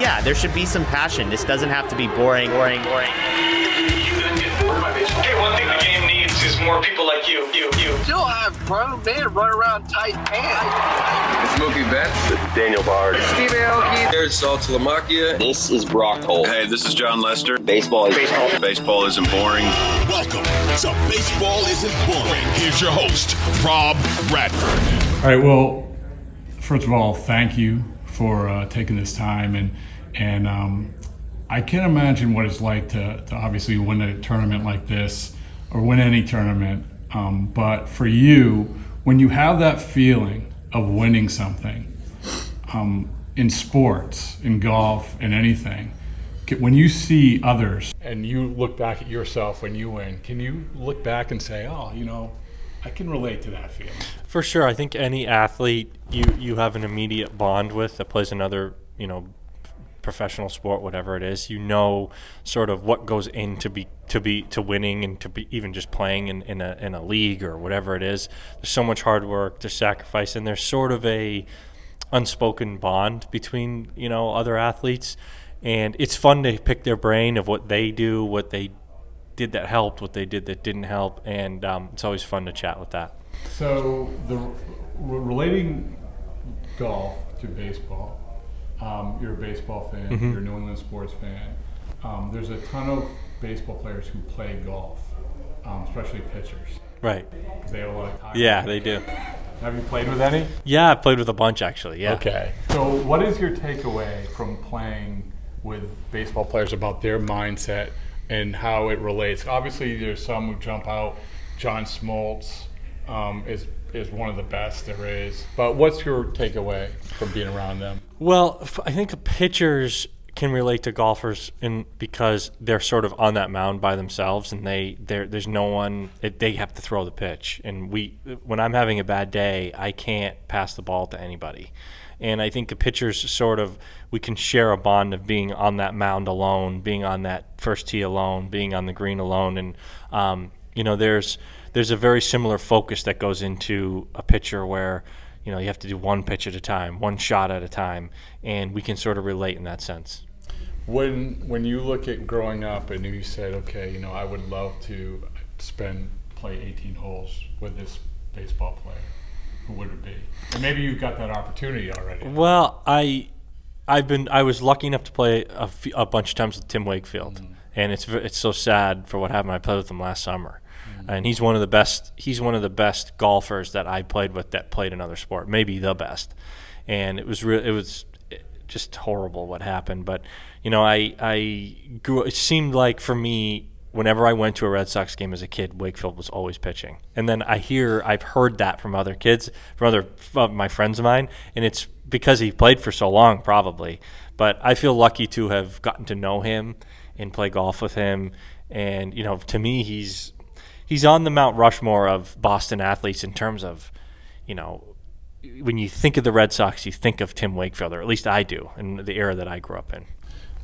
Yeah, there should be some passion. This doesn't have to be boring, boring, boring. Okay, one thing the game needs is more people like you. You, you. Still have grown men run around tight pants. It's Mookie Betts. It's Daniel Bard. Steve Aoki. There's Saltalamacchia. This is Brock Holt. Hey, this is Jon Lester. Baseball is baseball. Baseball isn't boring. Welcome to Baseball Isn't Boring. Here's your host, Rob Bradford. All right. Well, first of all, thank you for uh, taking this time and and um, I can't imagine what it's like to, to obviously win a tournament like this or win any tournament. Um, but for you, when you have that feeling of winning something um, in sports, in golf, in anything, when you see others and you look back at yourself when you win, can you look back and say, oh, you know, I can relate to that feeling? For sure. I think any athlete you, you have an immediate bond with that plays another, you know, professional sport, whatever it is, you know sort of what goes into be to be to winning and to be even just playing in, in a in a league or whatever it is. There's so much hard work, there's sacrifice, and there's sort of a unspoken bond between you know other athletes, and it's fun to pick their brain of what they do, what they did that helped, what they did that didn't help, and um, it's always fun to chat with that. So the relating golf to baseball um, you're a baseball fan, mm-hmm. you're a New England sports fan. Um, there's a ton of baseball players who play golf, um, especially pitchers. Right. They have a lot of time. Yeah, they do. Have you played with any? Yeah, I've played with a bunch actually. Yeah. Okay. So, what is your takeaway from playing with baseball players about their mindset and how it relates? Obviously, there's some who jump out. John Smoltz um, is is one of the best there is. But what's your takeaway from being around them? Well, I think pitchers can relate to golfers in because they're sort of on that mound by themselves and they there's no one they have to throw the pitch and we when I'm having a bad day I can't pass the ball to anybody and I think the pitchers sort of we can share a bond of being on that mound alone being on that first tee alone being on the green alone and um, you know there's there's a very similar focus that goes into a pitcher where you know you have to do one pitch at a time, one shot at a time, and we can sort of relate in that sense. When when you look at growing up and you said, okay, you know, I would love to spend play 18 holes with this baseball player, who would it be? And maybe you've got that opportunity already. Well, I I've been I was lucky enough to play a, f- a bunch of times with Tim Wakefield, mm. and it's it's so sad for what happened. I played with him last summer and he's one of the best. He's one of the best golfers that I played with that played another sport, maybe the best. And it was real. It was just horrible what happened. But you know, I I grew. It seemed like for me. Whenever I went to a Red Sox game as a kid, Wakefield was always pitching, and then I hear I've heard that from other kids, from other from my friends of mine, and it's because he played for so long, probably. But I feel lucky to have gotten to know him and play golf with him, and you know, to me, he's he's on the Mount Rushmore of Boston athletes in terms of, you know, when you think of the Red Sox, you think of Tim Wakefield, or at least I do, in the era that I grew up in.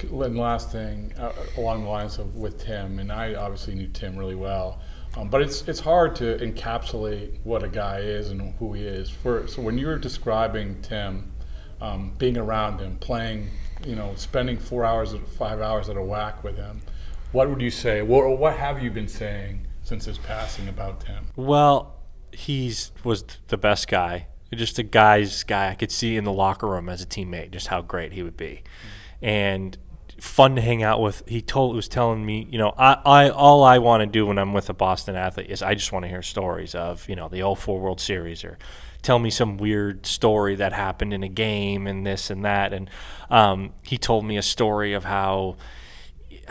And last thing, uh, along the lines of with Tim, and I obviously knew Tim really well, um, but it's it's hard to encapsulate what a guy is and who he is. For so when you were describing Tim, um, being around him, playing, you know, spending four hours, five hours at a whack with him, what would you say? What, what have you been saying since his passing about Tim? Well, he's was the best guy. Just a guy's guy I could see in the locker room as a teammate, just how great he would be, mm-hmm. and fun to hang out with. He told was telling me, you know, I, I all I want to do when I'm with a Boston athlete is I just want to hear stories of you know the old 04 World Series or tell me some weird story that happened in a game and this and that. And um, he told me a story of how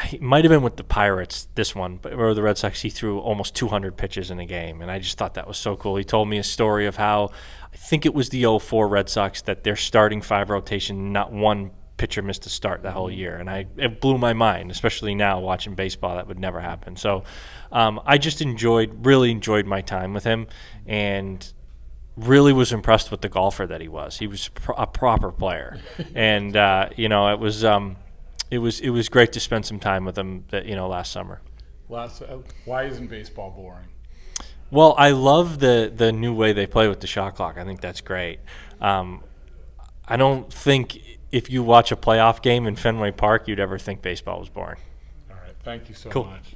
he might have been with the Pirates this one, but or the Red Sox. He threw almost 200 pitches in a game, and I just thought that was so cool. He told me a story of how I think it was the 04 Red Sox that their starting five rotation, not one pitcher missed a start that whole year, and I it blew my mind, especially now watching baseball. That would never happen. So um, I just enjoyed, really enjoyed my time with him, and really was impressed with the golfer that he was. He was pro- a proper player, and uh, you know it was um, it was it was great to spend some time with them. That you know last summer. Last, uh, why isn't baseball boring? Well, I love the the new way they play with the shot clock. I think that's great. Um, I don't think if you watch a playoff game in Fenway Park, you'd ever think baseball was boring. All right, thank you so Cool. much.